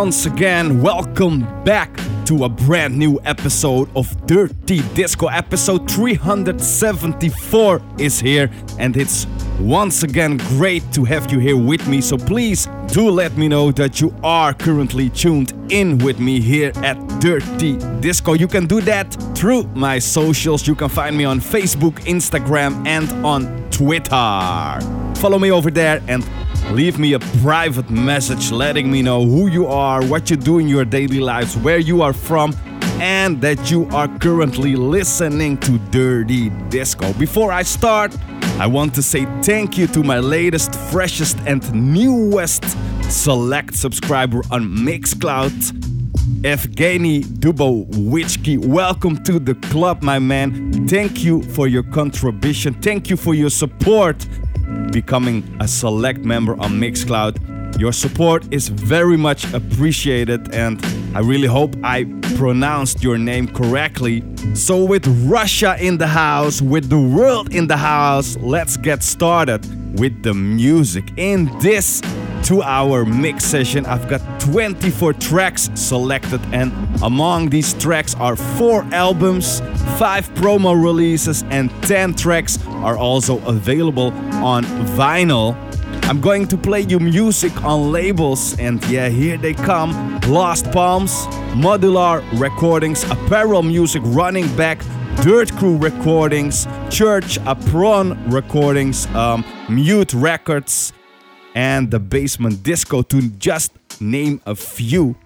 once again, welcome back to a brand new episode of Dirty Disco. Episode 374 is here, and it's once again great to have you here with me. So please do let me know that you are currently tuned in with me here at Dirty Disco. You can do that through my socials. You can find me on Facebook, Instagram, and on Twitter. Follow me over there and leave me a private message letting me know who you are, what you do in your daily lives, where you are from, and that you are currently listening to Dirty Disco. Before I start, I want to say thank you to my latest, freshest, and newest select subscriber on Mixcloud. Evgeny Dubowiczki, welcome to the club, my man. Thank you for your contribution. Thank you for your support becoming a select member on Mixcloud. Your support is very much appreciated, and I really hope I pronounced your name correctly. So, with Russia in the house, with the world in the house, let's get started with the music. In this two hour mix session, I've got 24 tracks selected, and among these tracks are four albums, five promo releases, and 10 tracks are also available on vinyl. I'm going to play you music on labels, and yeah, here they come. Lost Palms, Modular Recordings, Apparel Music Running Back, Dirt Crew Recordings, Church Apron Recordings, um, Mute Records, and The Basement Disco, to just name a few.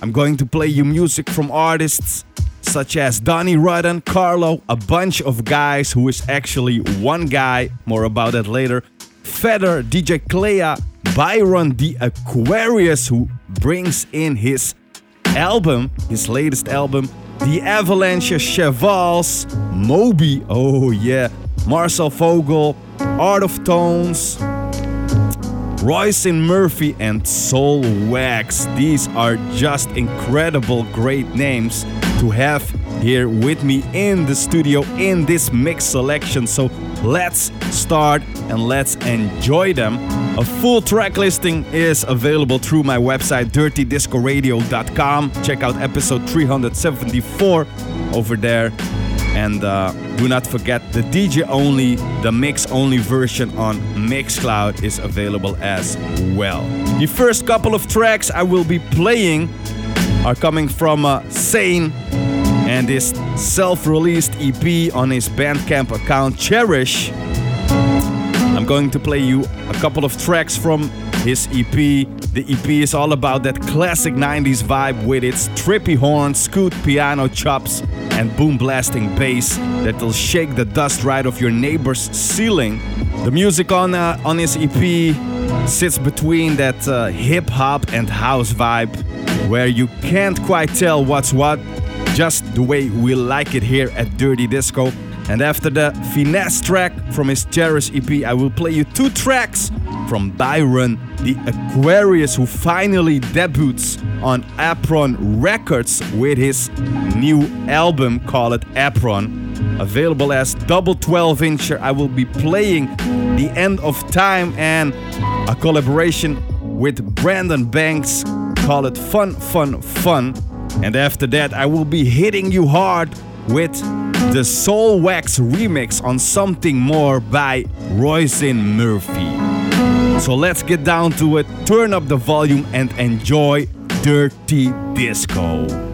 I'm going to play you music from artists such as Donny Rudden, Carlo, a bunch of guys who is actually one guy, more about that later, Feather, DJ Clea, Byron the Aquarius, who brings in his album, his latest album, The Avalanche, Chevals, Moby, oh yeah, Marcel Vogel, Art of Tones, Roisin Murphy, and Soul Wax. These are just incredible, great names to have here with me in the studio in this mix selection. So let's start and let's enjoy them. A full track listing is available through my website dirtydiscoradio.com. Check out episode 374 over there. And uh, do not forget the DJ only, the mix only version on Mixcloud is available as well. The first couple of tracks I will be playing are coming from uh, Saine and his self released EP on his Bandcamp account Cherish. I'm going to play you a couple of tracks from his EP. The EP is all about that classic 90s vibe with its trippy horns, scoot piano chops, and boom blasting bass that'll shake the dust right off your neighbor's ceiling. The music on uh, on his EP sits between that uh, hip hop and house vibe, where you can't quite tell what's what, just the way we like it here at Dirty Disco. And after the finesse track from his Cherish EP, I will play you two tracks from Byron the Aquarius, who finally debuts on Apron Records with his new album called Apron. Available as double 12 incher, I will be playing The End of Time and a collaboration with Brandon Banks called Fun Fun Fun. And after that, I will be hitting you hard with the Soulwax remix on Something More by Roisin Murphy. So let's get down to it, turn up the volume, and enjoy Dirty Disco.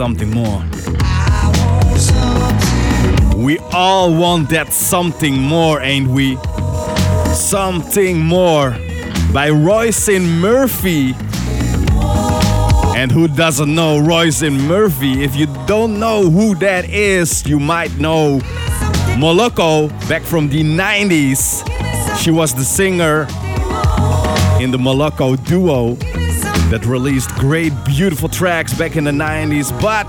Something more. We all want that something more, ain't we? Something more by Roisin Murphy. And who doesn't know Roisin Murphy? If you don't know who that is, you might know Moloko back from the 90s. She was the singer in the Moloko duo that released great, beautiful tracks back in the 90s, but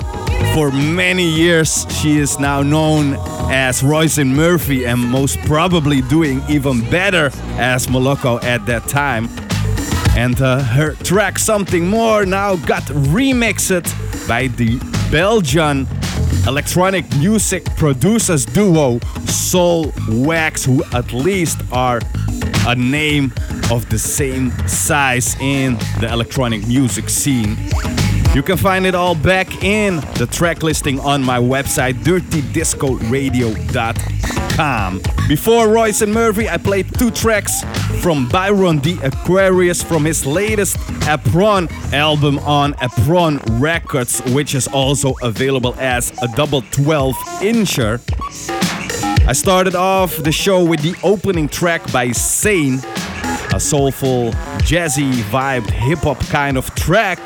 for many years she is now known as Roisin Murphy and most probably doing even better as Moloko at that time. And uh, her track Something More now got remixed by the Belgian electronic music producers duo Soul Wax, who at least are a name of the same size in the electronic music scene. You can find it all back in the track listing on my website, dirtydiscoradio.com. Before Roisin Murphy, I played two tracks from Byron the Aquarius from his latest Apron album on Apron Records, which is also available as a double 12 incher. I started off the show with the opening track by Saine, soulful, jazzy, vibed hip hop kind of track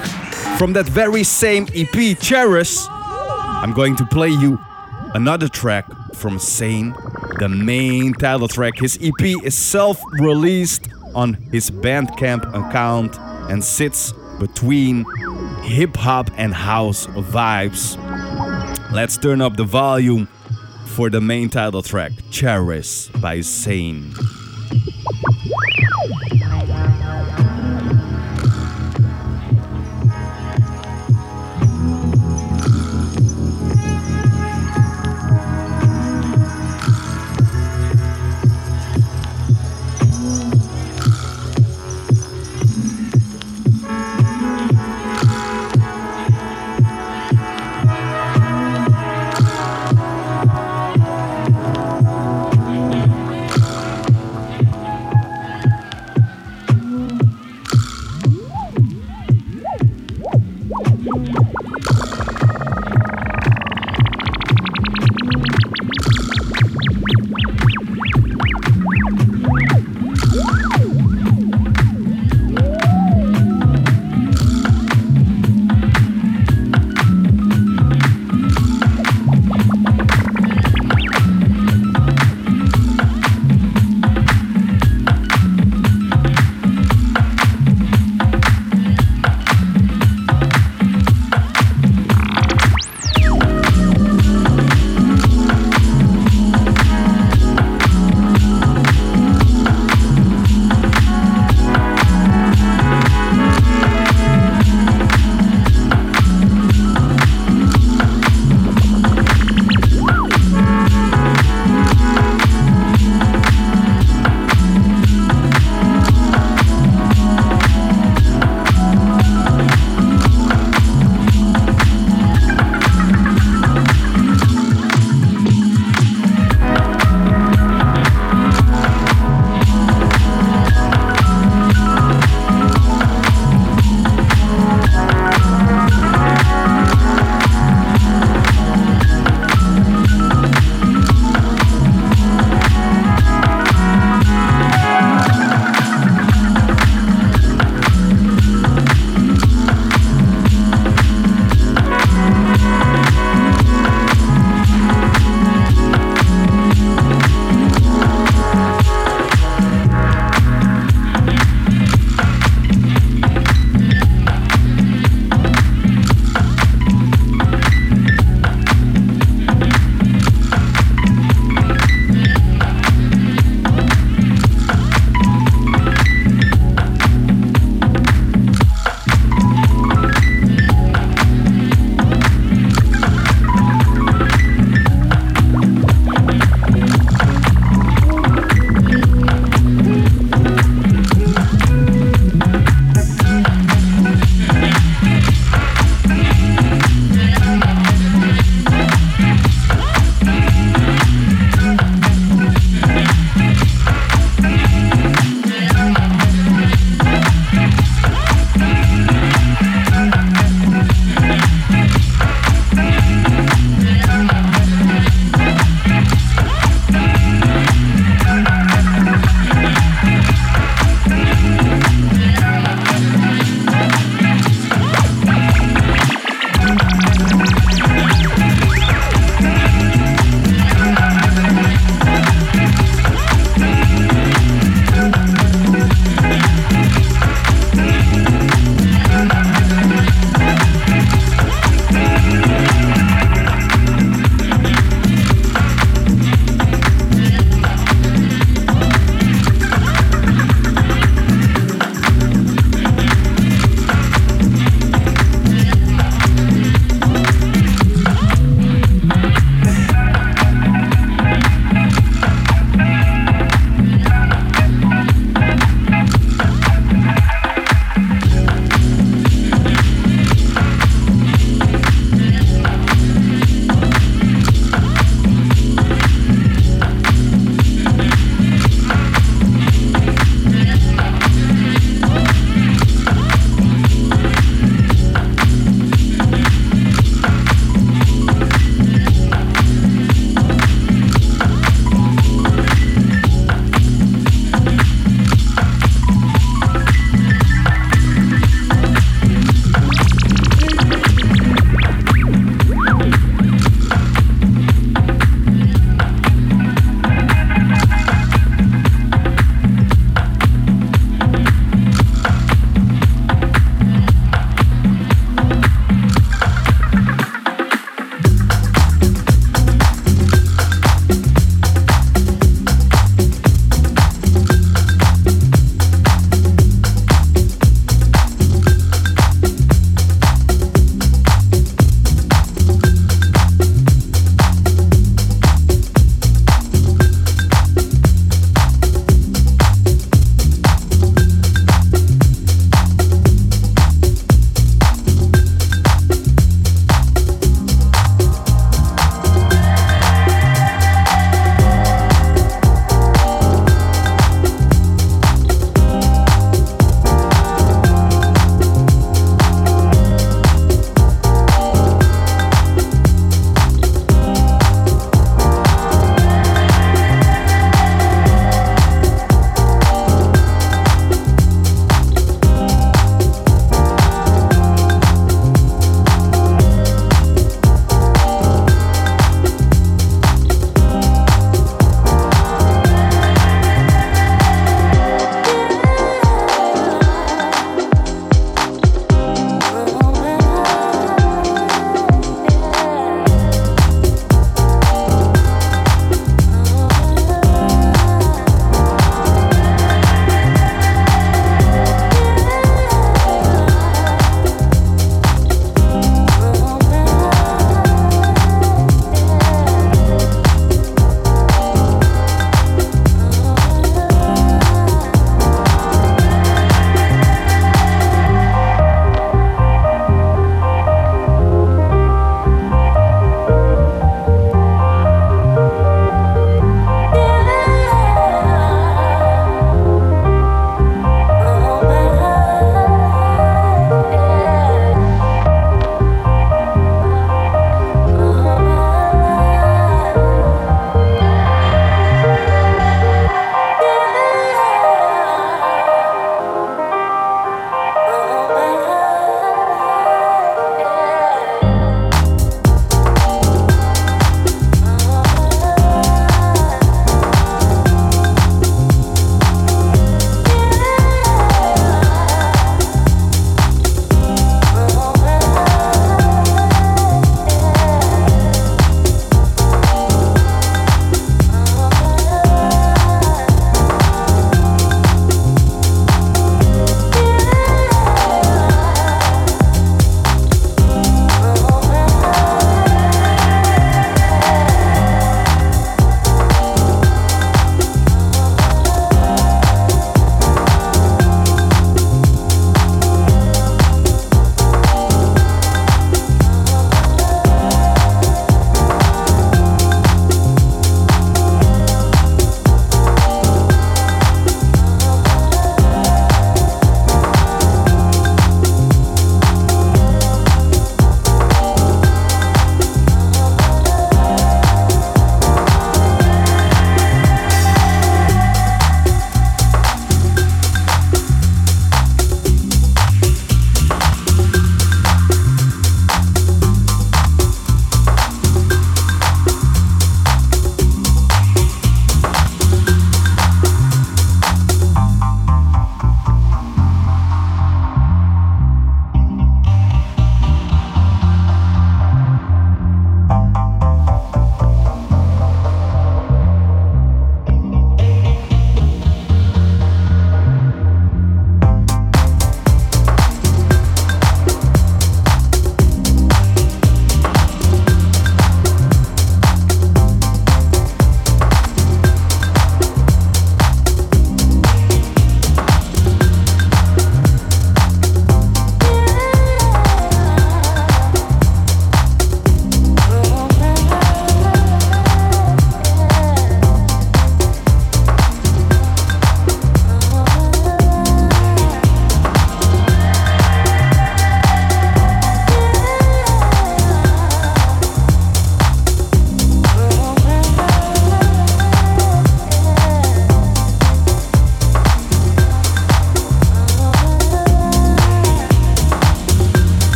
from that very same EP, Cherish. I'm going to play you another track from Saine, the main title track. His EP is self released on his Bandcamp account and sits between hip hop and house vibes. Let's turn up the volume for the main title track, Cherish by Saine.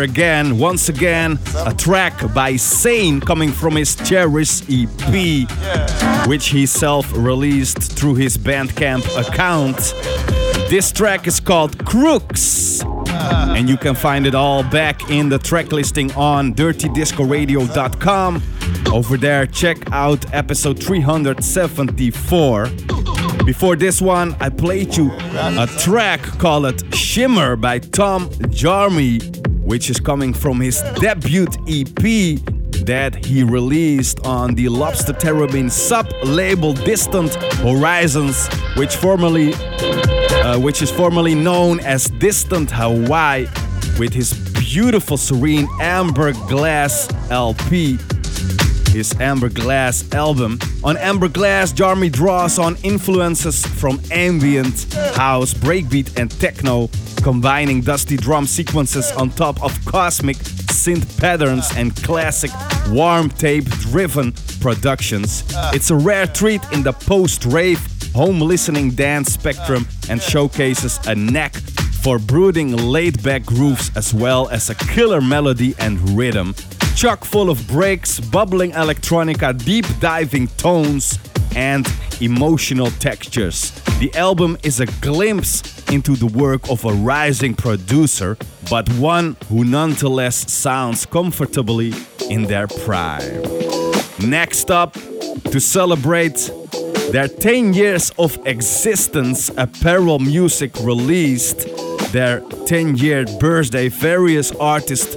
Are again, once again, a track by Saine coming from his Cherish EP, which he self released through his Bandcamp account. This track is called Crooks. And you can find it all back in the track listing on dirtydiscoradio.com. Over there, check out episode 374. Before this one, I played you a track called Shimmer by Tom Jarmey, which is coming from his debut EP that he released on the Lobster Theremin sub-label Distant Horizons, which formerly uh, which is formerly known as Distant Hawaii, with his beautiful serene amber glass LP his Amber Glass album. On Amber Glass, Jarmey draws on influences from ambient, house, breakbeat, and techno, combining dusty drum sequences on top of cosmic synth patterns and classic warm tape driven productions. It's a rare treat in the post rave home listening dance spectrum and showcases a knack for brooding laid back grooves as well as a killer melody and rhythm chock full of breaks, bubbling electronica, deep diving tones, and emotional textures. The album is a glimpse into the work of a rising producer, but one who nonetheless sounds comfortably in their prime. Next up, to celebrate their 10 years of existence, Apparel Music released their 10 year birthday various artists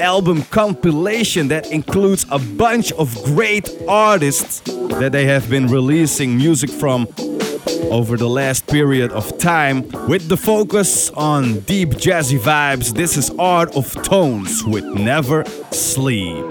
album compilation that includes a bunch of great artists that they have been releasing music from over the last period of time with the focus on deep jazzy vibes. This is Art of Tones with Never Sleep.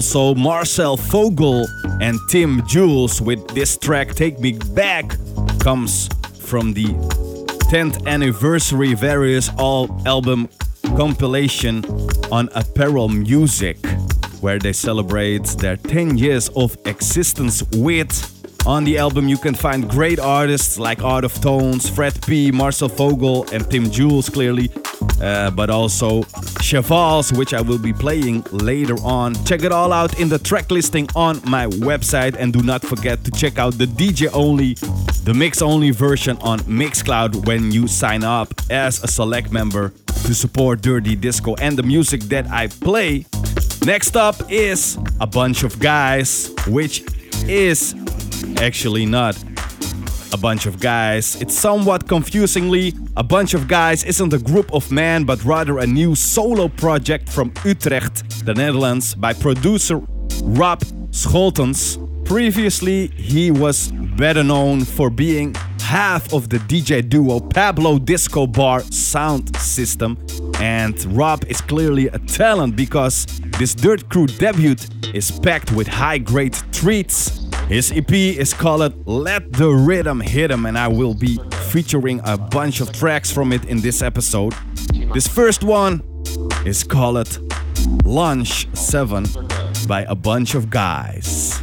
Also Marcel Vogel and Tim Jules with this track Take Me Back comes from the 10th anniversary various all album compilation on Apparel Music where they celebrate their 10 years of existence with. On the album, you can find great artists like Art of Tones, Fred P, Marcel Vogel, and Tim Jules, clearly, uh, but also Chevals, which I will be playing later on. Check it all out in the track listing on my website, and do not forget to check out the DJ only, the mix only version on Mixcloud when you sign up as a select member to support Dirty Disco and the music that I play. Next up is a bunch of guys, which is Actually, not a bunch of guys. It's somewhat confusingly, a bunch of guys isn't a group of men, but rather a new solo project from Utrecht, the Netherlands, by producer Rob Scholtens. Previously, he was better known for being half of the DJ duo Pablo Disco Bar sound system. And Rob is clearly a talent because this Dirt Crew debut is packed with high grade treats his EP is called Let the Rhythm Hit Him, and I will be featuring a bunch of tracks from it in this episode. This first one is called Launch 7 by a bunch of guys.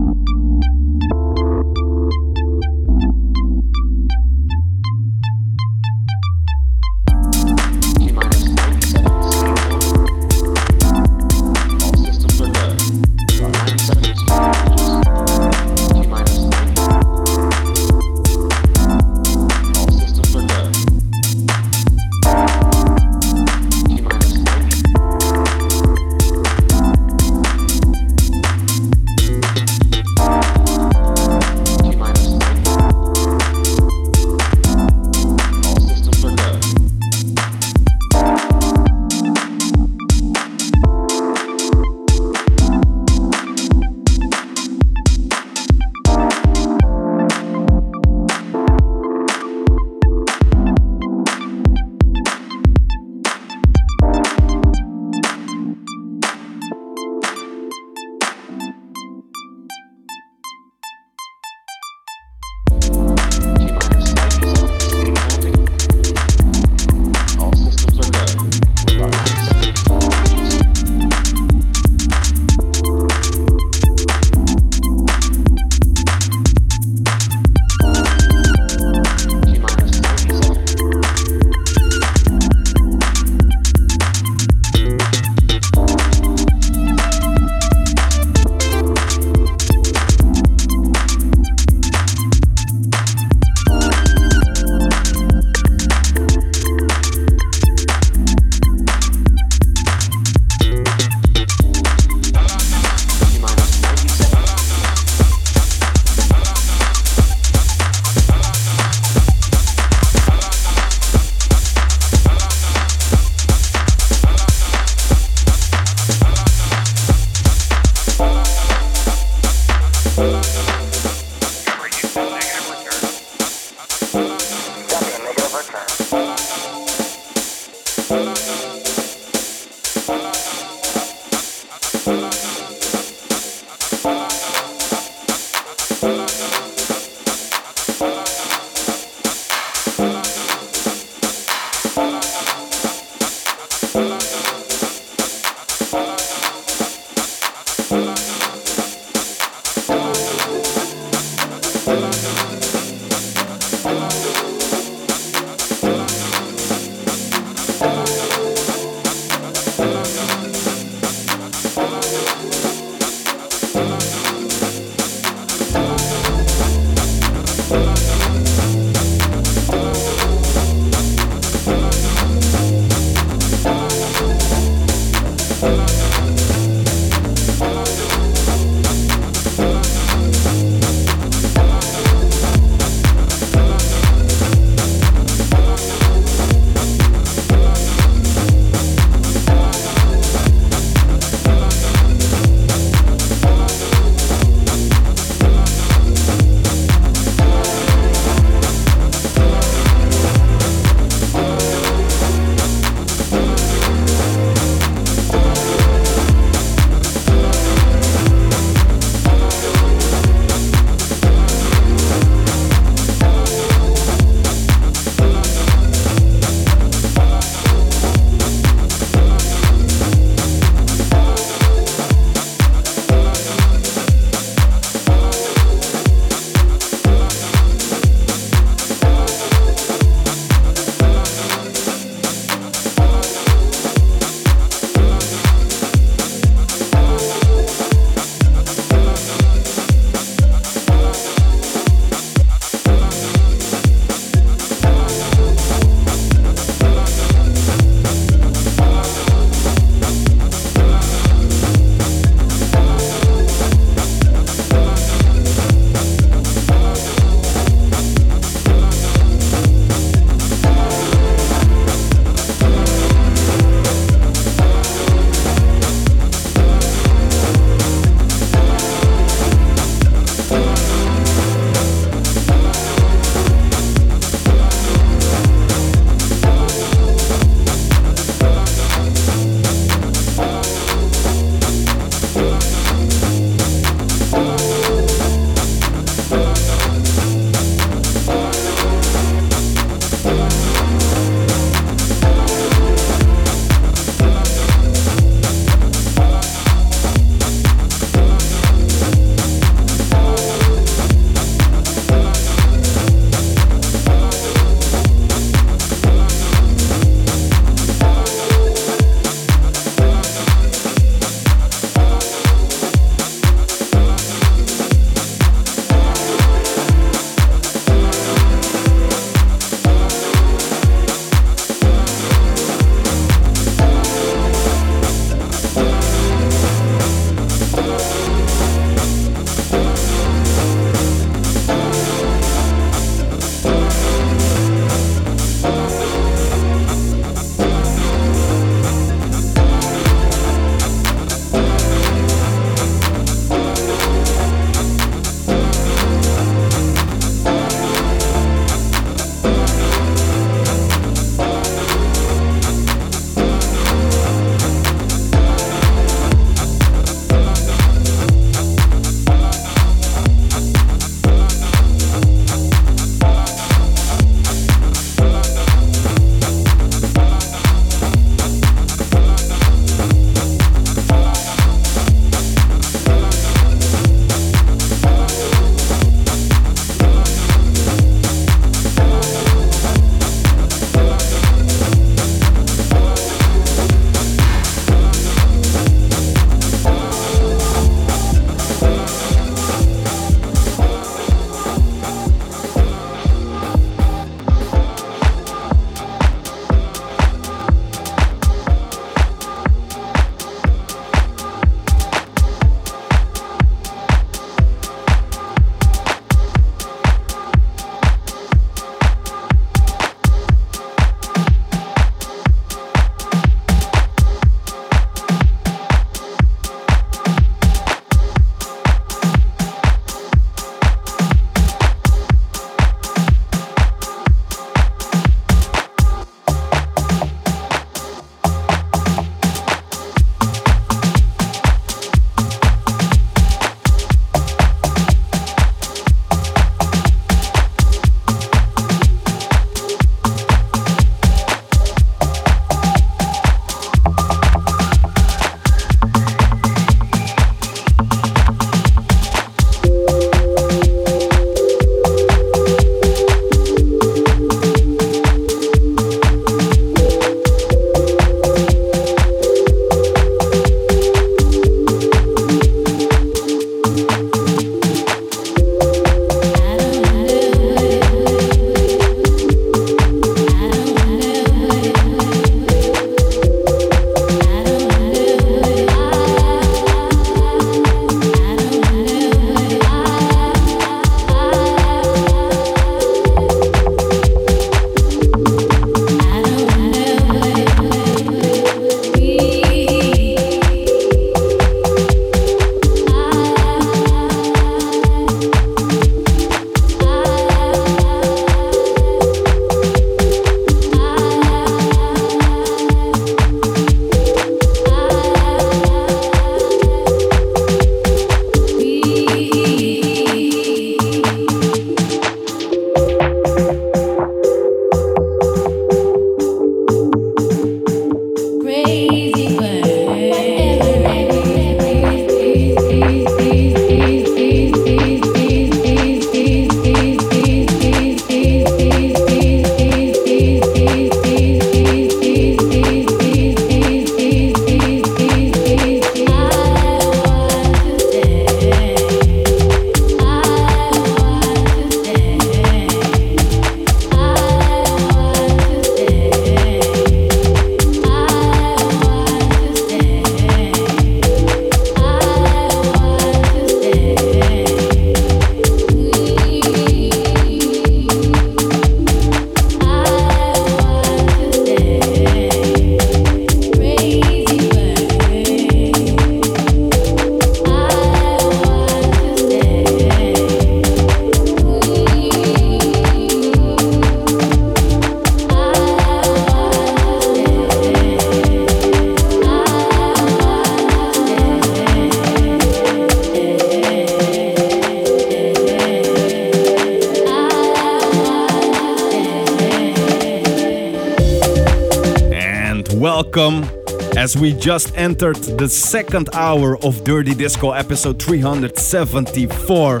As we just entered the second hour of Dirty Disco episode 374.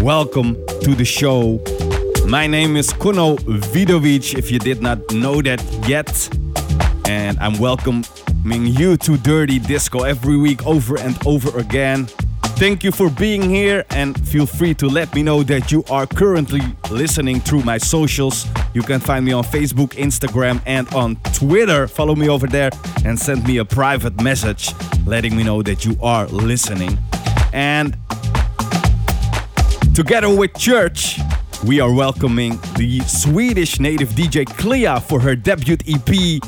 Welcome to the show. My name is Kono Vidovic, if you did not know that yet. And I'm welcoming you to Dirty Disco every week over and over again. Thank you for being here and feel free to let me know that you are currently listening through my socials. You can find me on Facebook, Instagram, and on Twitter. Follow me over there and send me a private message letting me know that you are listening. And together with Church, we are welcoming the Swedish native DJ Clea for her debut EP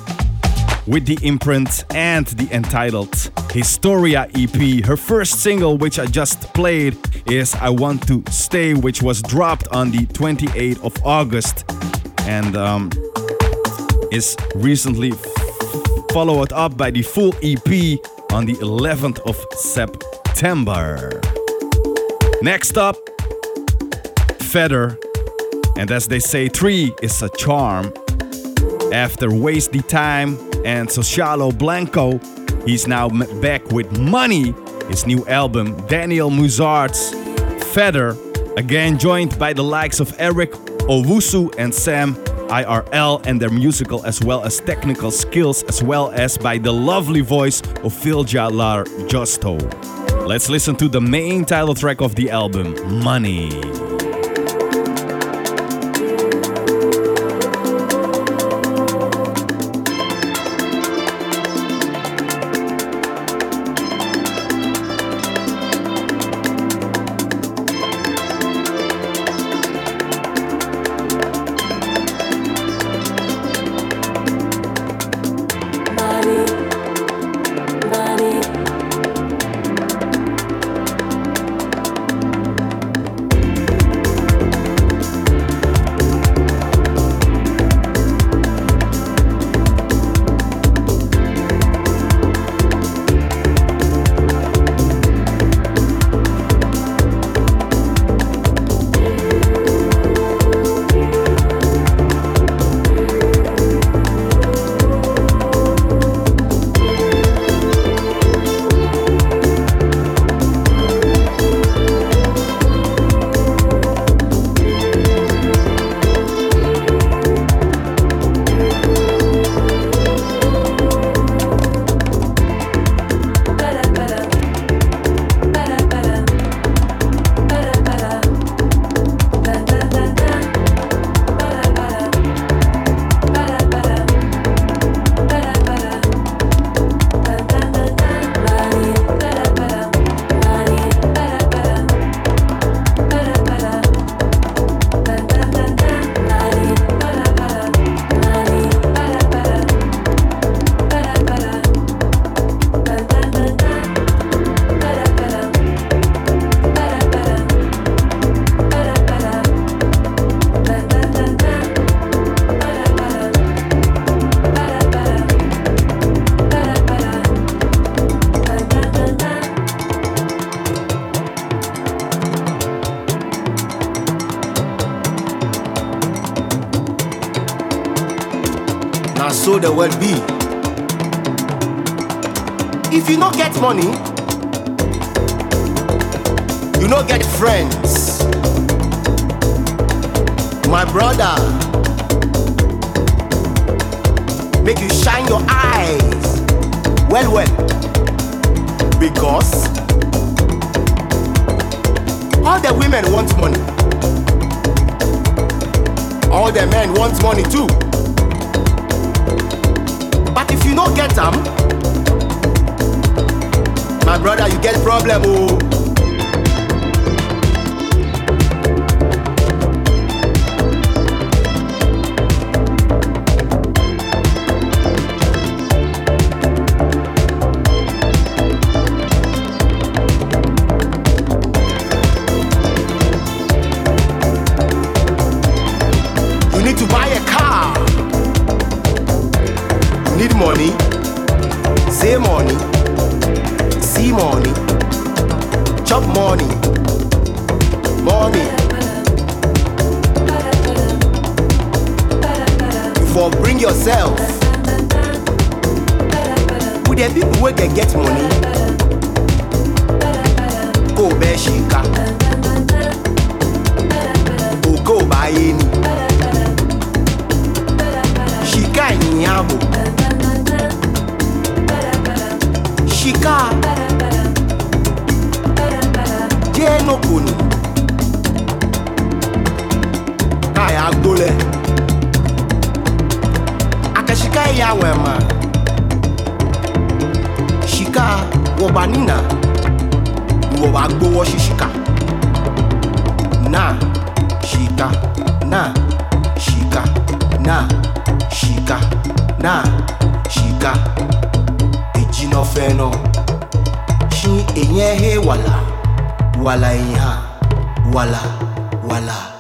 with the imprint and the entitled Historia EP. Her first single, which I just played, is I Want to Stay, which was dropped on the 28th of August and um, is recently f- followed up by the full EP on the 11th of September. Next up, Feater. And as they say, three is a charm. After Waste the Time, and Socialo Blanco. He's now back with Money, his new album, Daniel Musart's Feater, again joined by the likes of Eric Owusu and Sam IRL and their musical as well as technical skills, as well as by the lovely voice of Philja Lar Justo. Let's listen to the main title track of the album, Money. The world be. If you not get money, you not get friends. My brother, make you shine your eyes well, well. Because all the women want money. All the men want money too no get them, my brother, you get problem, oh. money, chop money, money. You for bring yourself. With the people who can get money, go bear shika, go go buy any. Shika in yabo. Shika. monopone kaya agbole akashika ya ma. shika wọba nina ìwọ̀wà gbowó sí shika náà shika náà shika náà shika náà shika ìjìnà fẹ́ náà ṣí èyí ẹ̀ wàlà. Wàlà èyàn wàlà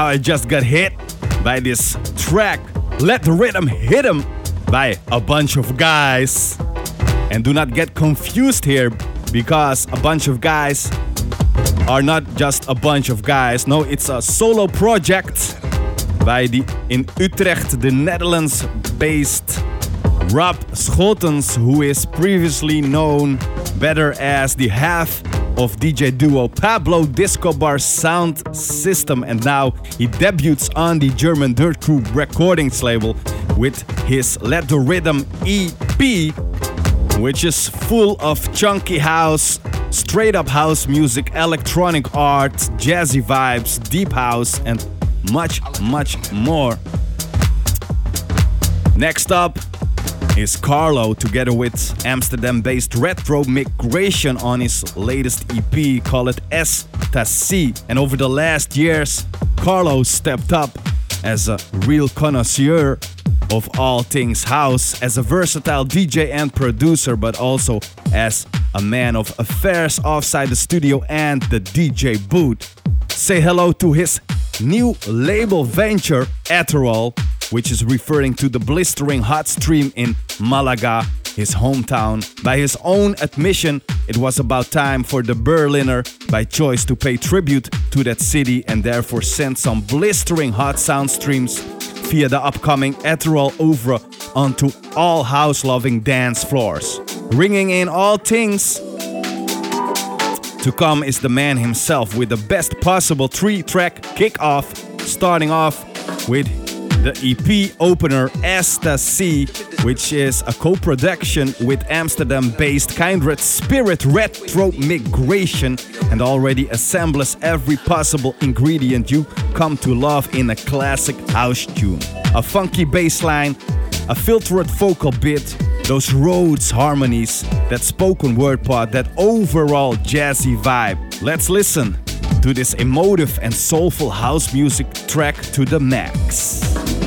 how I just got hit by this track. Let the rhythm hit him by a bunch of guys. And do not get confused here because a bunch of guys are not just a bunch of guys. No, it's a solo project by the in Utrecht, the Netherlands based Rob Schotens, who is previously known better as the half of DJ duo Pablo Disco Bar Sound System, and now he debuts on the German Dirt Crew recordings label with his Let the Rhythm EP, which is full of chunky house, straight up house music, electronic art, jazzy vibes, deep house, and much, much more. Next up is Carlo together with Amsterdam based Retromigration on his latest EP called Estasi. And over the last years, Carlo stepped up as a real connoisseur of all things house, as a versatile DJ and producer, but also as a man of affairs offside the studio and the DJ booth. Say hello to his new label venture, Aterall, which is referring to the blistering hot stream in Malaga, his hometown. By his own admission, it was about time for the Berliner by choice to pay tribute to that city and therefore send some blistering hot sound streams via the upcoming Aterall over onto all house loving dance floors. Ringing in all things to come is the man himself with the best possible three track kickoff, starting off with the EP opener Estasi, which is a co production with Amsterdam based Kindred Spirit Retromigration and already assembles every possible ingredient you come to love in a classic house tune. A funky bass line, a filtered vocal bit, those Rhodes harmonies, that spoken word part, that overall jazzy vibe. Let's listen to this emotive and soulful house music track to the max.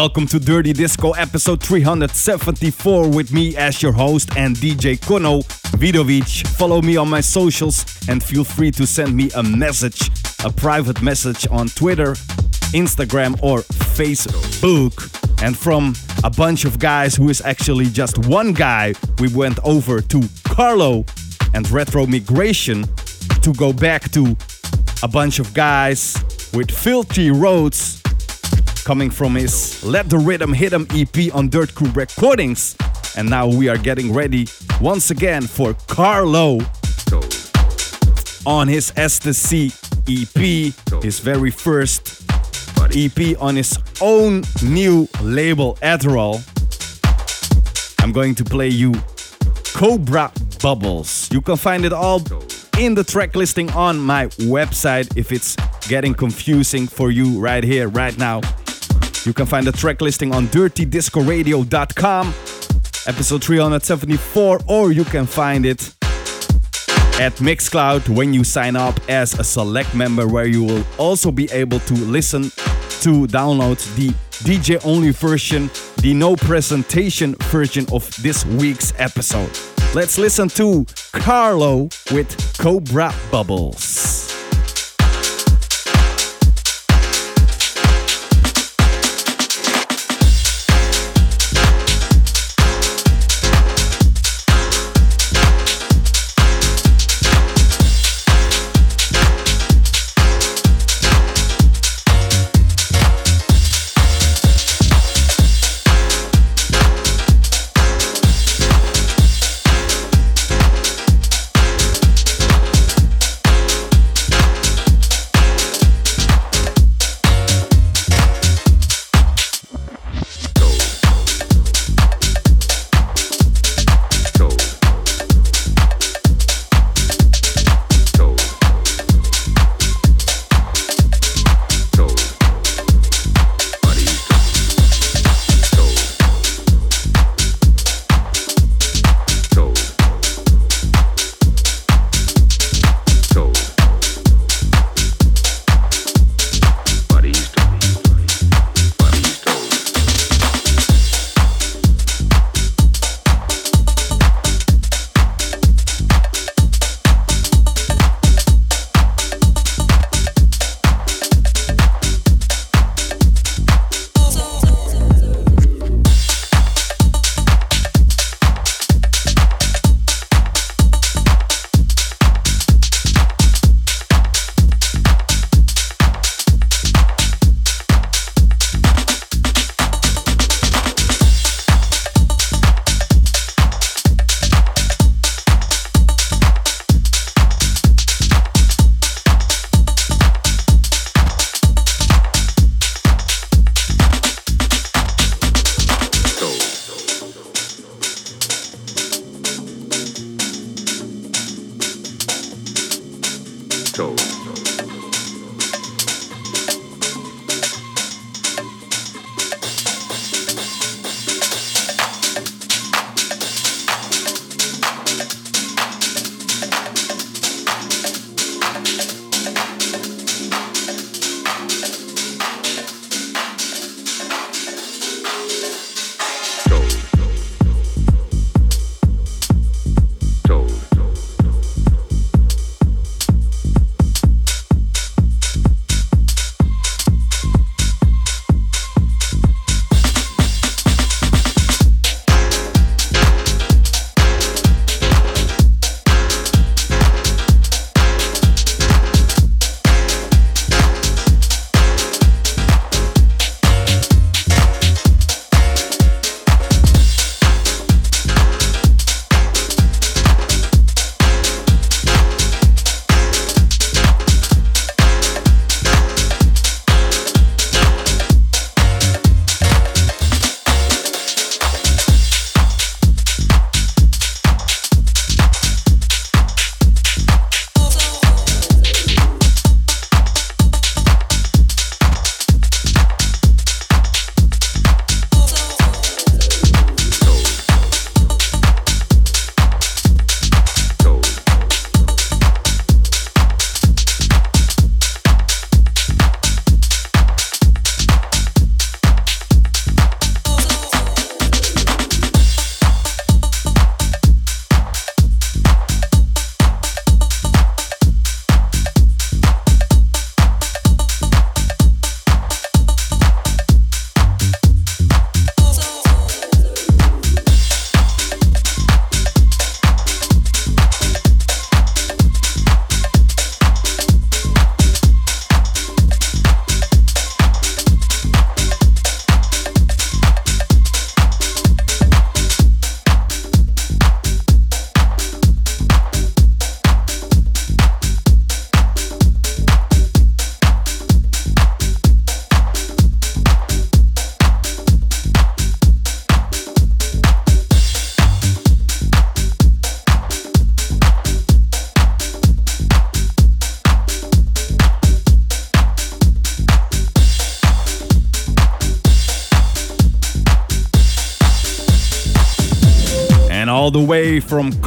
Welcome to Dirty Disco episode 374 with me as your host and DJ Kono Vidovic. Follow me on my socials and feel free to send me a message, a private message on Twitter, Instagram, or Facebook. And from a bunch of guys who is actually just one guy, we went over to Carlo and Retromigration to go back to a bunch of guys with Filthy Roads coming from his Let the Rhythm Hit 'em EP on Dirt Crew Recordings. And now we are getting ready once again for Carlo on his Estasi EP, his very first EP on his own new label, Aterall. I'm going to play you Cobra Bubbles. You can find it all in the track listing on my website if it's getting confusing for you right here, right now. You can find the track listing on dirtydiscoradio.com, episode 374, or you can find it at Mixcloud when you sign up as a select member, where you will also be able to listen to download the DJ only version, the no presentation version of this week's episode. Let's listen to Carlo with Cobra Bubbles.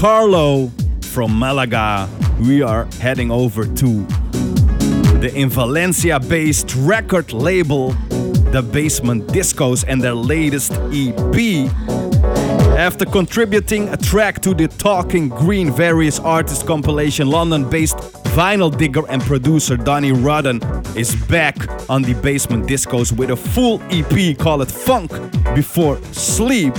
Carlo, from Malaga, we are heading over to the in Valencia based record label, The Basement Discos, and their latest EP. After contributing a track to the Talking Green Various Artists compilation, London based vinyl digger and producer Donny Rudden is back on the Basement Discos with a full EP called Funk Before Sleep.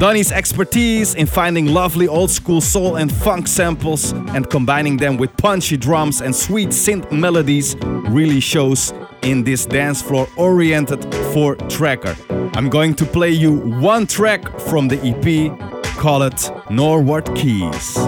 Donny's expertise in finding lovely old school soul and funk samples and combining them with punchy drums and sweet synth melodies really shows in this dance floor oriented four tracker. I'm going to play you one track from the EP, call it Norwood Keys.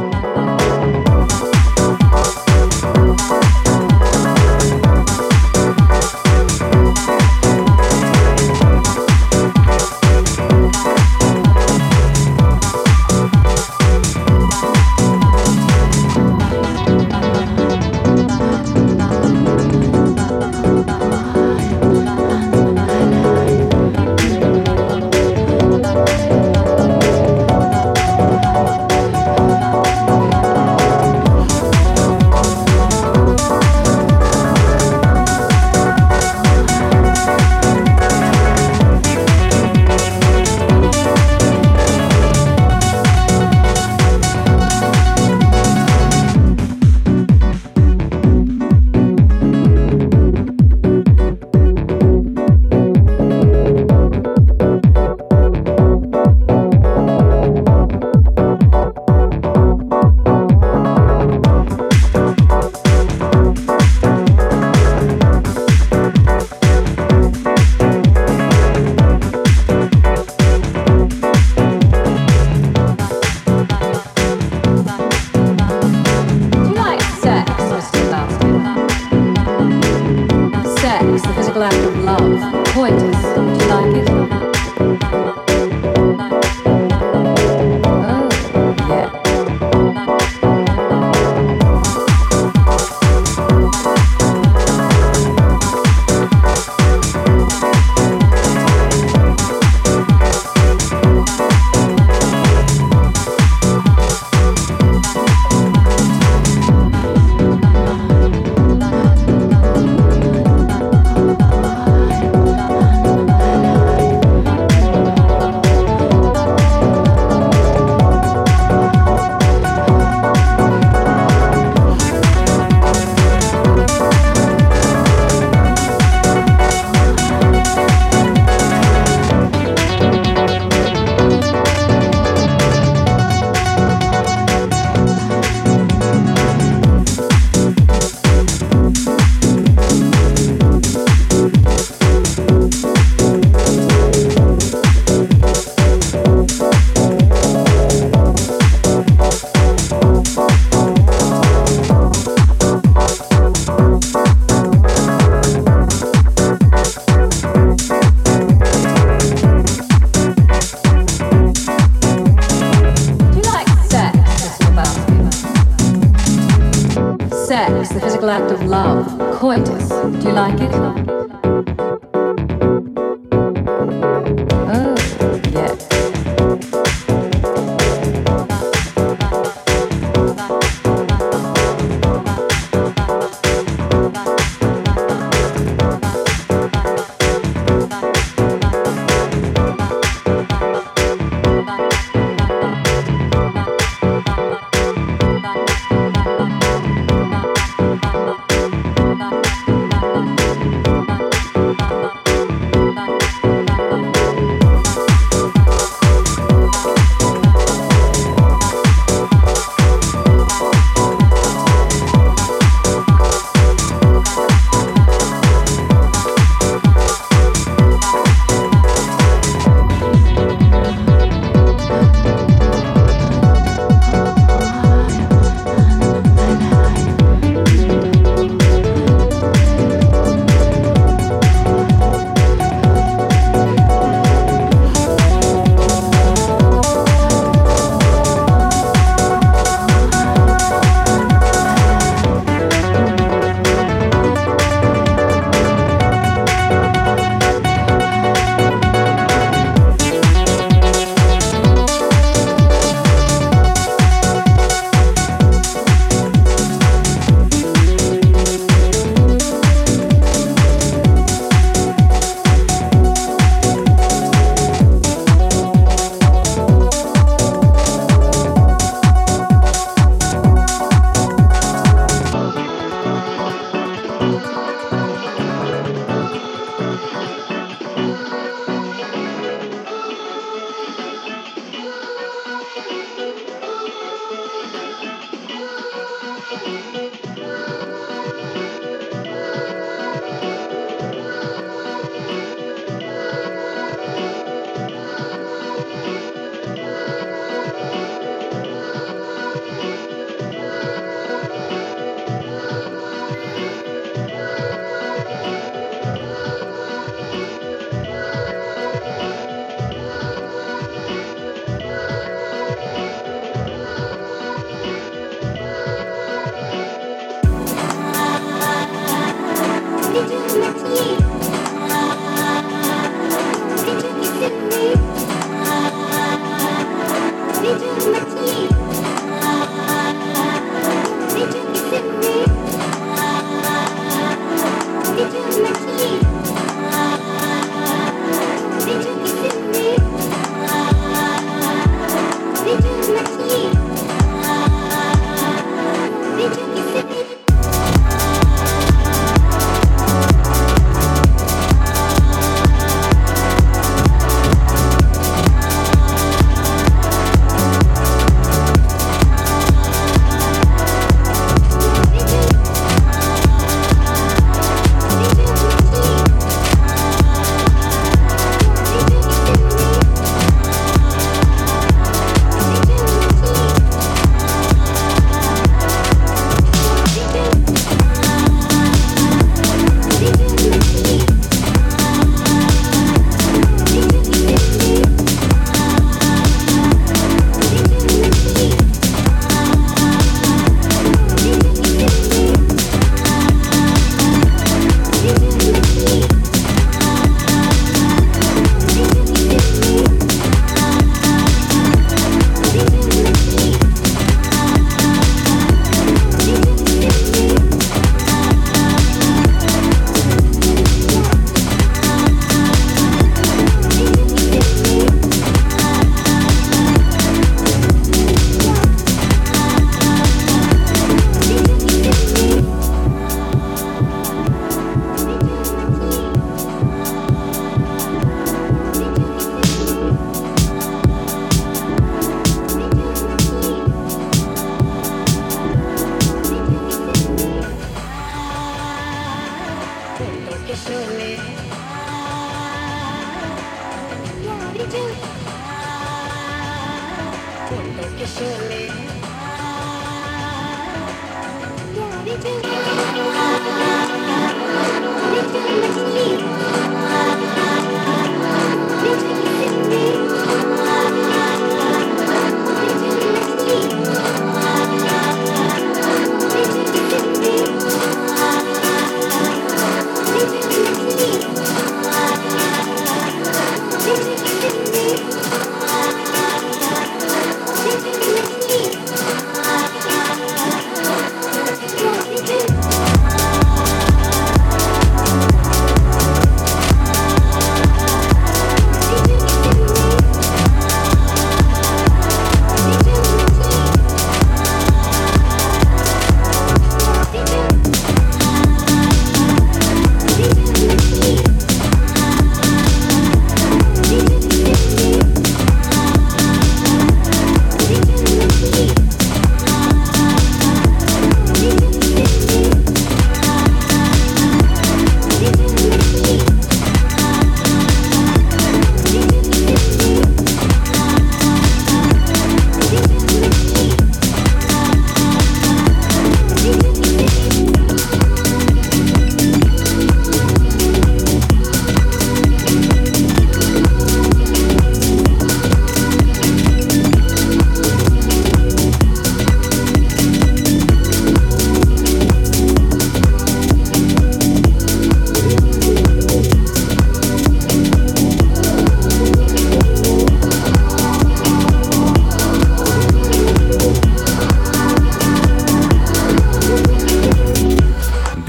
lucky.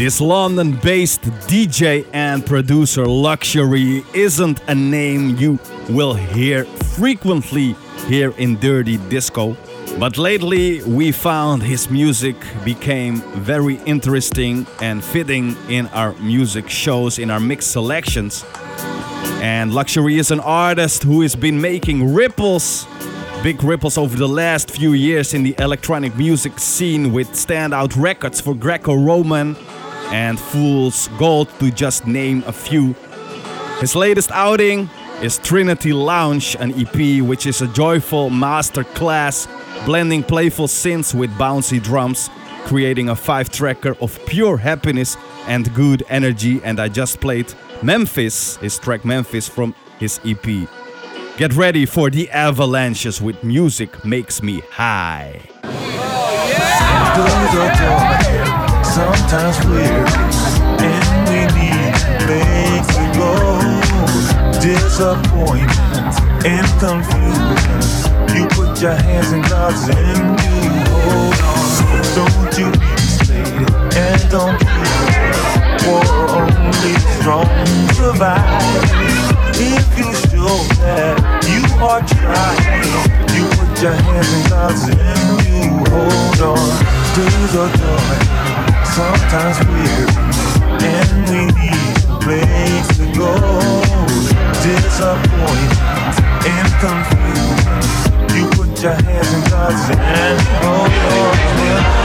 This London based DJ and producer Luxury isn't a name you will hear frequently here in Dirty Disco. But lately, we found his music became very interesting and fitting in our music shows, in our mix selections. And Luxury is an artist who has been making ripples, big ripples over the last few years in the electronic music scene with standout records for Greco Roman, and Fool's Gold, to just name a few. His latest outing is Trinity Lounge, an EP which is a joyful masterclass blending playful synths with bouncy drums, creating a five tracker of pure happiness and good energy. And I just played Memphis, his track Memphis from his EP. Get ready for the avalanches with music makes me high. Oh, yeah! Sometimes we're and we need makes it go. Disappointment and confusion. You put your hands in God's and you hold on. Don't you be misled and don't give For only strong survive. If you show that you are trying, you put your hands in God's and you hold on. Days are dark, sometimes weary, and we need a place to go. Disappointment and confusion. You put your hands in God's hand. Oh, yeah. don't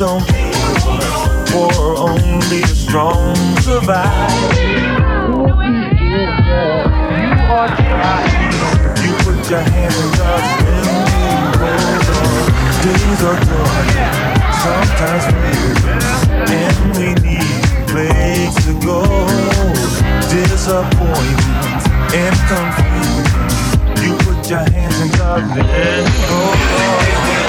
give up, for only the strong survive. You are trying, you put your hands in God's. Days are dark, sometimes weary, and we need a place to go. Disappointment and confusion, you put your hands in God's and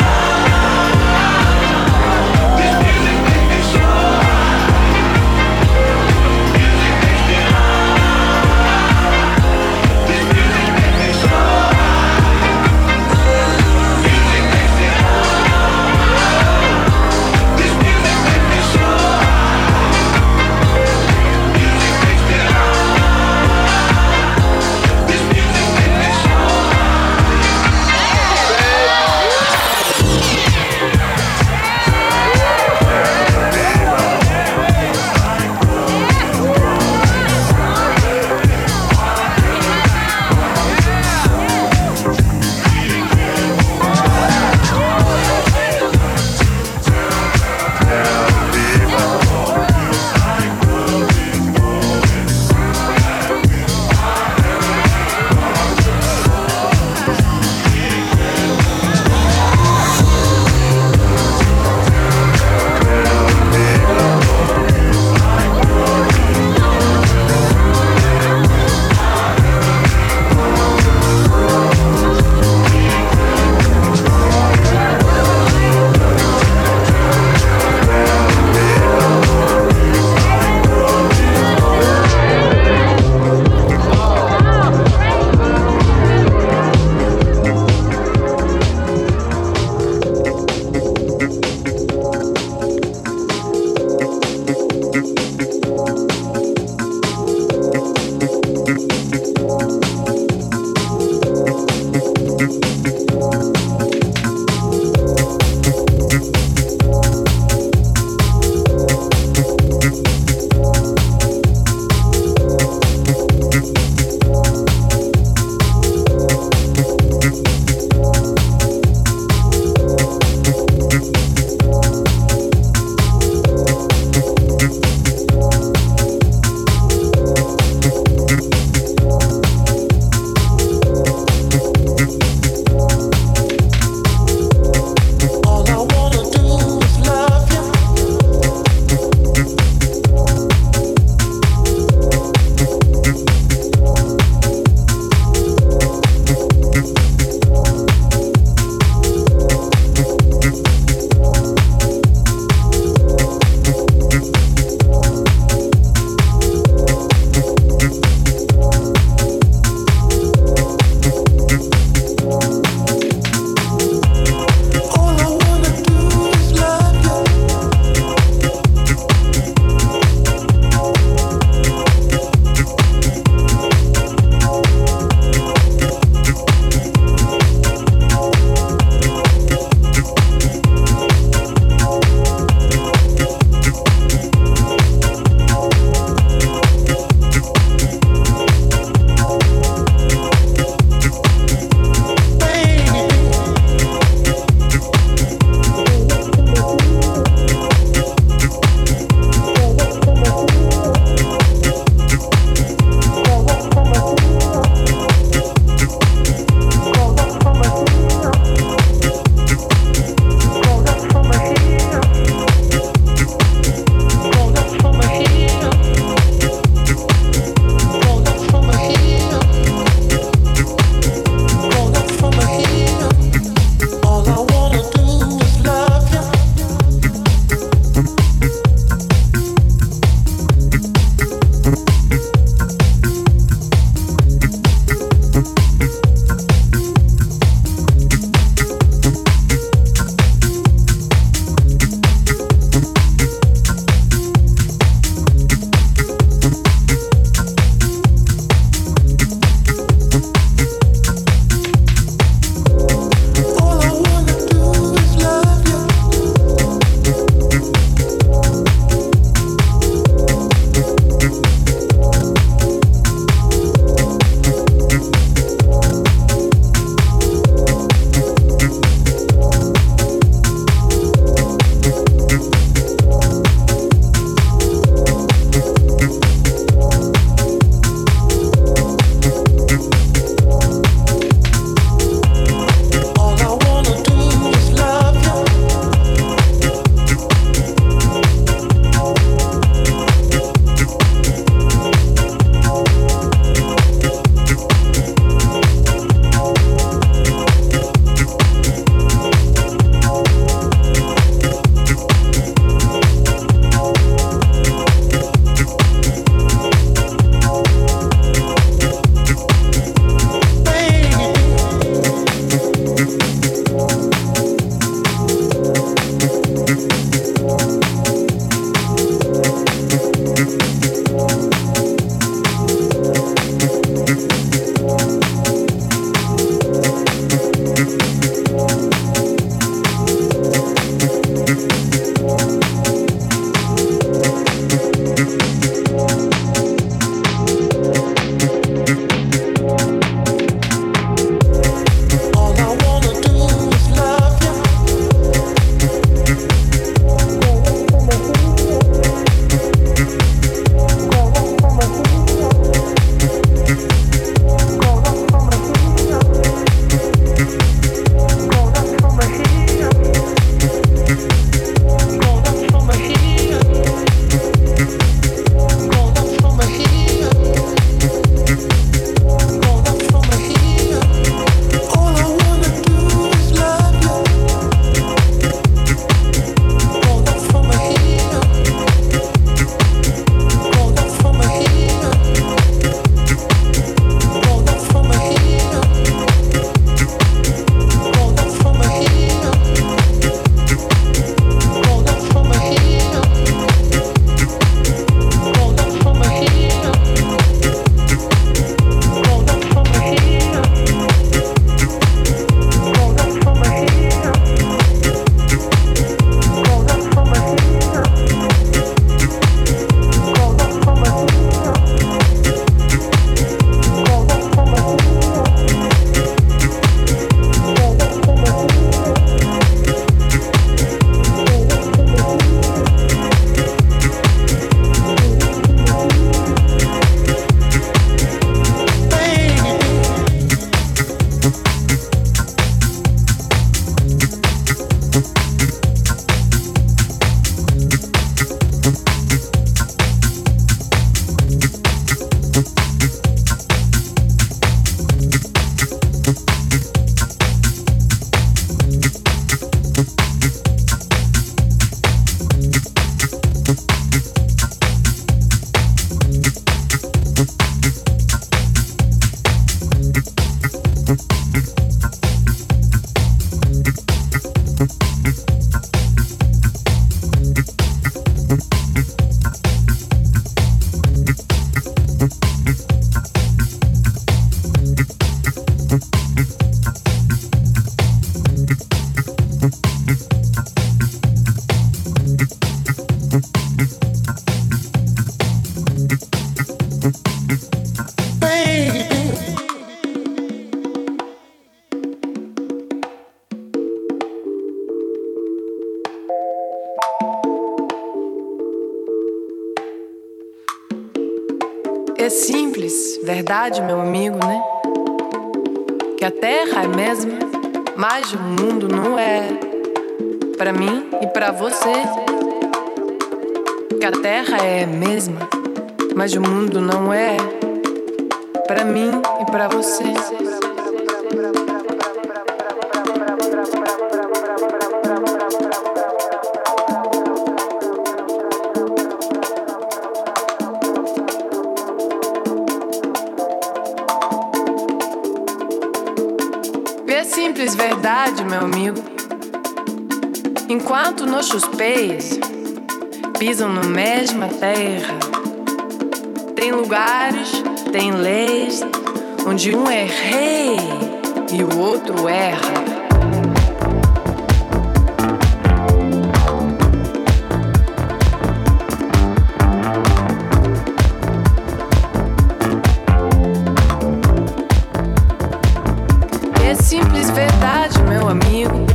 É simples verdade, meu amigo.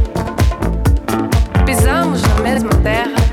Pisamos na mesma terra.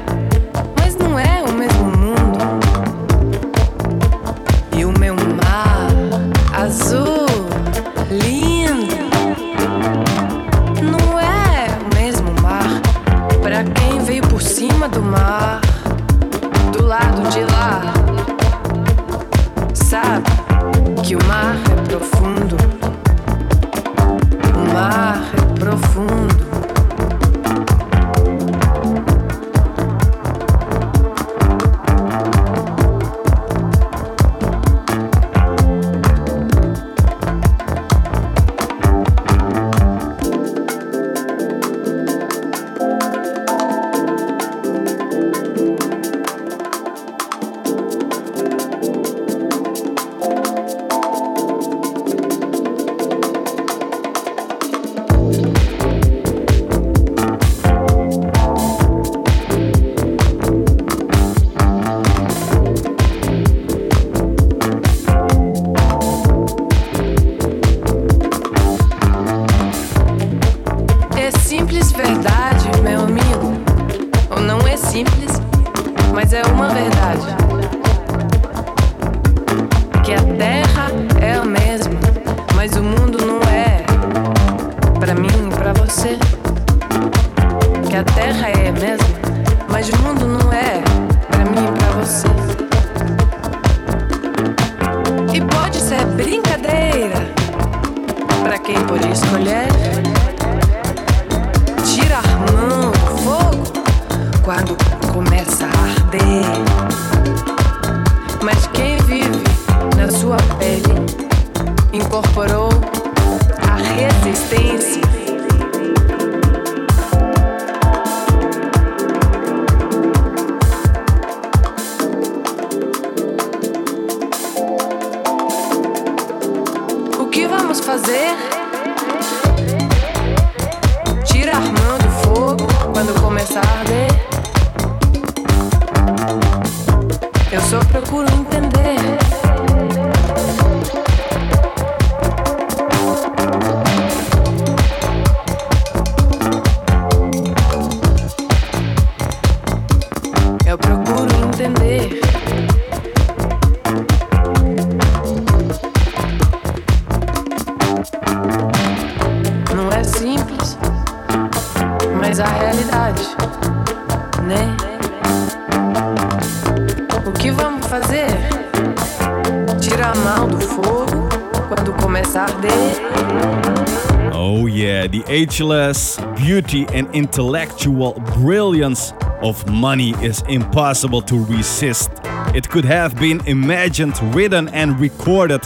Ageless beauty and intellectual brilliance of money is impossible to resist. It could have been imagined, written, and recorded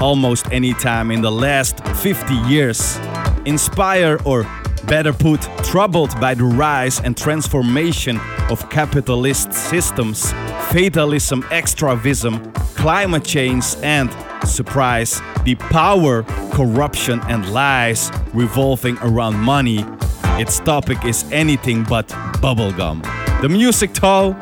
almost any time in the last 50 years. Inspire, or better put, troubled by the rise and transformation of capitalist systems, fatalism, extravism, climate change, and surprise, the power, corruption, and lies revolving around money. Its topic is anything but bubblegum. The music, though,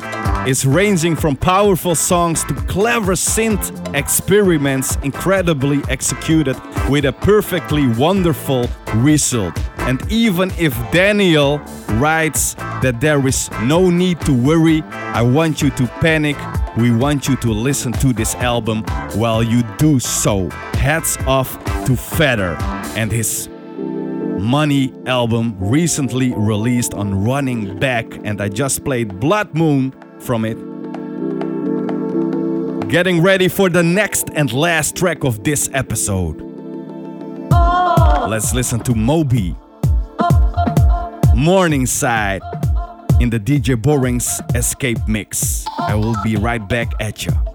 is ranging from powerful songs to clever synth experiments, incredibly executed with a perfectly wonderful result. And even if Daniel writes that there is no need to worry, I want you to panic. We want you to listen to this album while you do so. Hats off to Feater and his Money album recently released on Running Back, and I just played Blood Moon from it. Getting ready for the next and last track of this episode. Let's listen to Moby. Morningside in the DJ Boring's Escape Mix. I will be right back at you.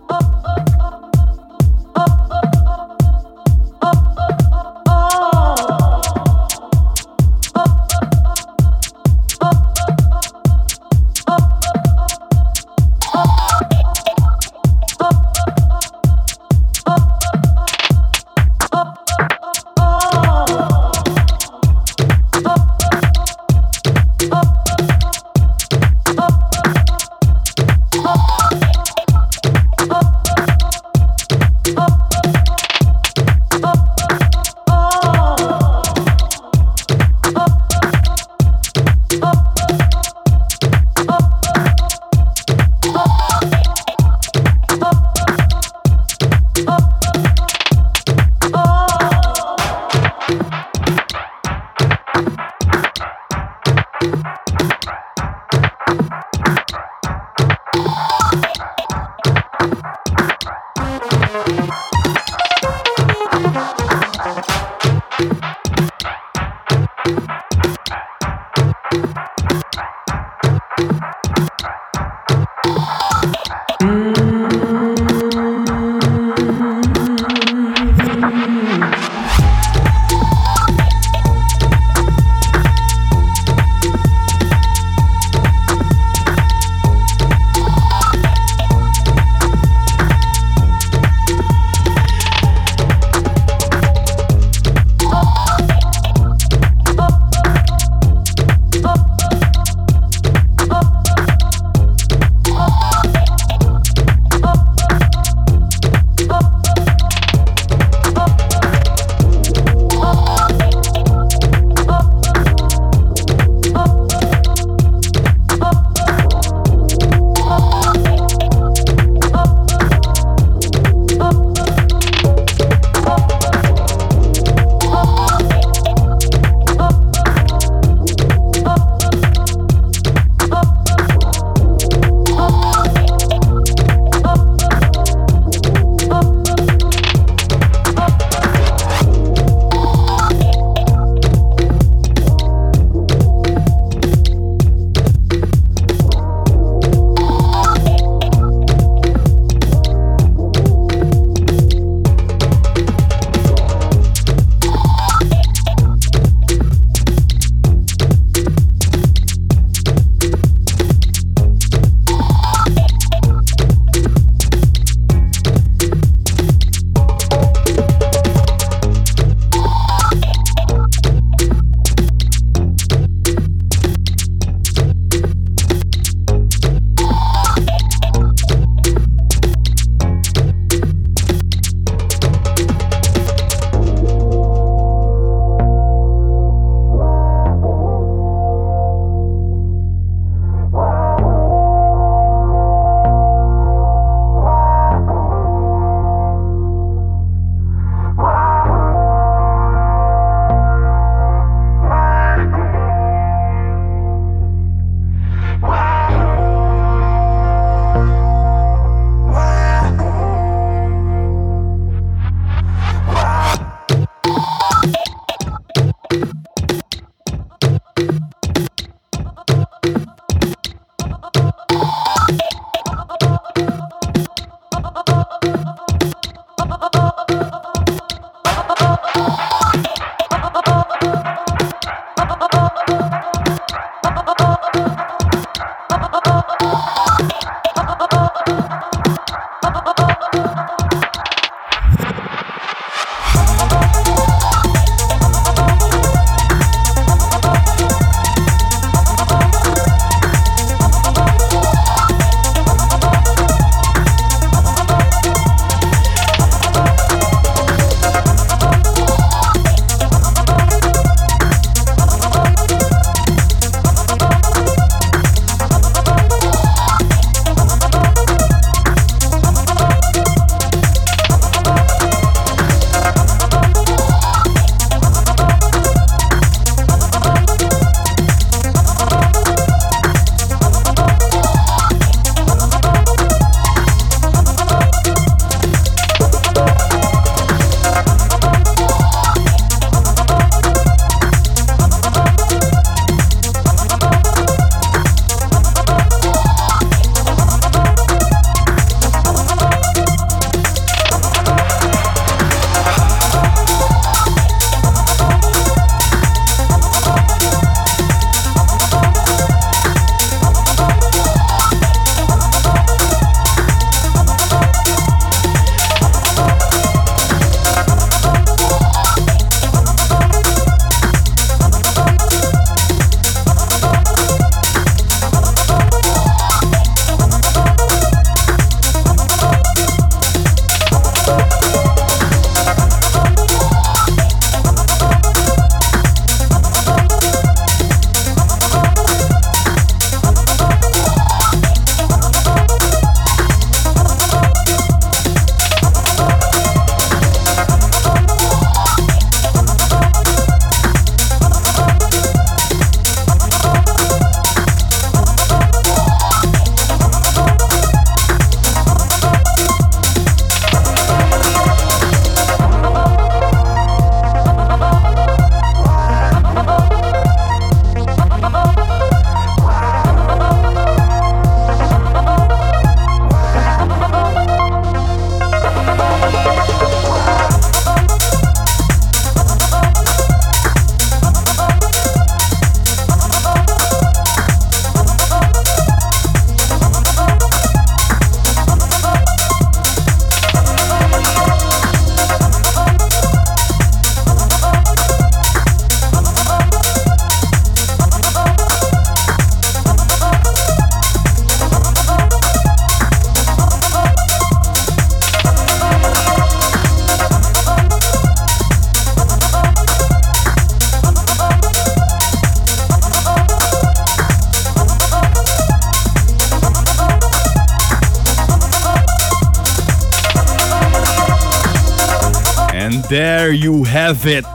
Have it.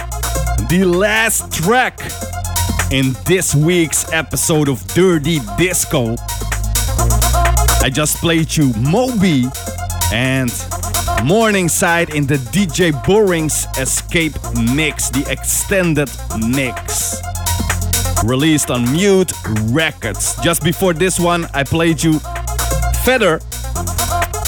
The last track in this week's episode of Dirty Disco. I just played you Moby and Morningside in the DJ Boring's Escape Mix, the extended mix. Released on Mute Records. Just before this one, I played you Feater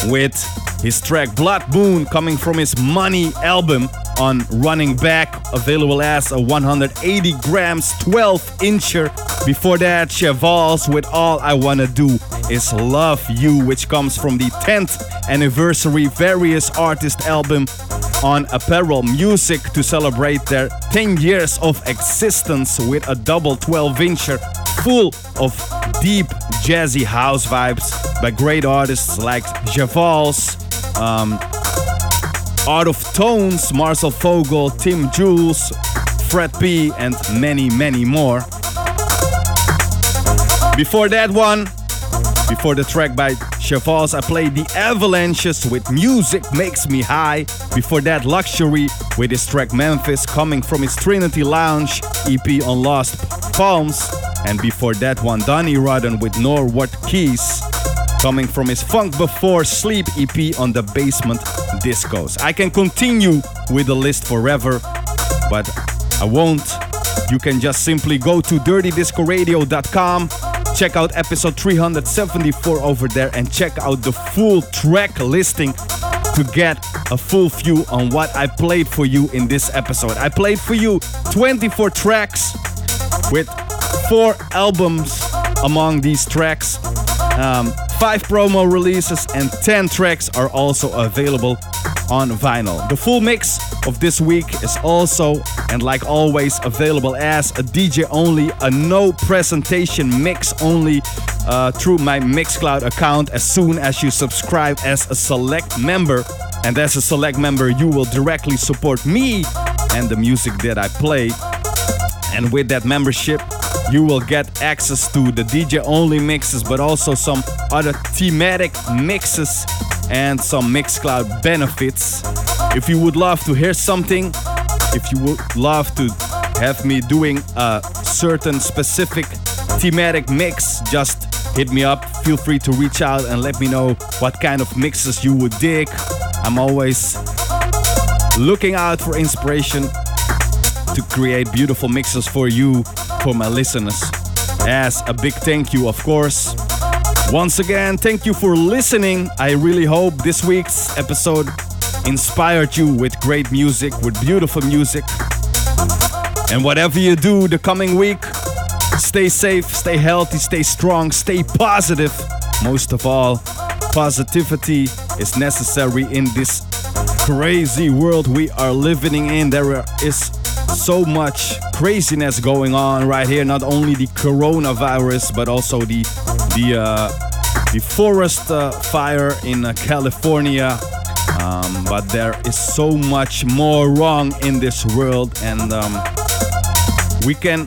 with his track Blood Moon coming from his Money album on Running Back, available as a 180 grams 12 incher. Before that, Chevals with All I Wanna Do Is Love You, which comes from the 10th anniversary Various Artist album on Apparel Music to celebrate their 10 years of existence with a double 12 incher full of deep jazzy house vibes by great artists like Chevals, um, Art of Tones, Marcel Vogel, Tim Jules, Fred P, and many, many more. Before that one, before the track by Chevals, I played the Avalanches with Music Makes Me High. Before that, Luxury with his track Memphis coming from his Trinity Lounge EP on Lost Palms. And before that one, Donny Rodden with Norwood Keys coming from his Funk Before Sleep EP on the Basement Discos. I can continue with the list forever, but I won't. You can just simply go to dirtydiscoradio.com, check out episode 374 over there, and check out the full track listing to get a full view on what I played for you in this episode. I played for you 24 tracks with four albums among these tracks. Um, five promo releases and 10 tracks are also available on vinyl. The full mix of this week is also, and like always, available as a DJ only, a no presentation mix only uh, through my Mixcloud account as soon as you subscribe as a select member. And as a select member, you will directly support me and the music that I play. And with that membership, you will get access to the DJ only mixes, but also some other thematic mixes and some Mixcloud benefits. If you would love to hear something, if you would love to have me doing a certain specific thematic mix, just hit me up. Feel free to reach out and let me know what kind of mixes you would dig. I'm always looking out for inspiration to create beautiful mixes for you for my listeners. As a big thank you, of course. Once again, thank you for listening. I really hope this week's episode inspired you with great music, with beautiful music. And whatever you do the coming week, stay safe, stay healthy, stay strong, stay positive. Most of all, positivity is necessary in this crazy world we are living in. There is so much craziness going on right here. Not only the coronavirus, but also the the uh, the forest uh, fire in uh, California. Um, but there is so much more wrong in this world, and um, we can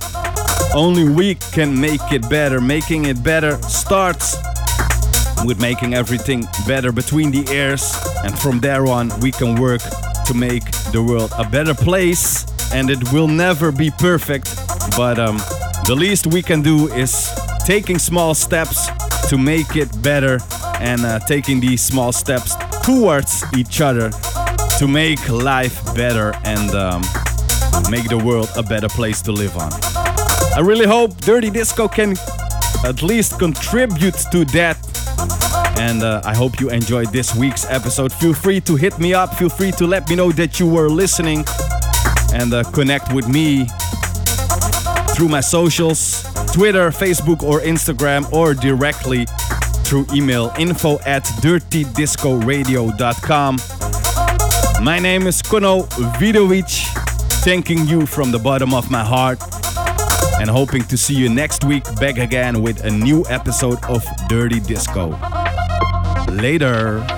only we can make it better. Making it better starts with making everything better between the ears, and from there on, we can work to make the world a better place and it will never be perfect. But um, the least we can do is taking small steps to make it better and uh, taking these small steps towards each other to make life better and um, make the world a better place to live on. I really hope Dirty Disco can at least contribute to that. And uh, I hope you enjoyed this week's episode. Feel free to hit me up. Feel free to let me know that you were listening and uh, connect with me through my socials Twitter, Facebook, or Instagram, or directly through email info at dirtydiscoradio.com. My name is Kono Vidovic, thanking you from the bottom of my heart and hoping to see you next week back again with a new episode of Dirty Disco. Later.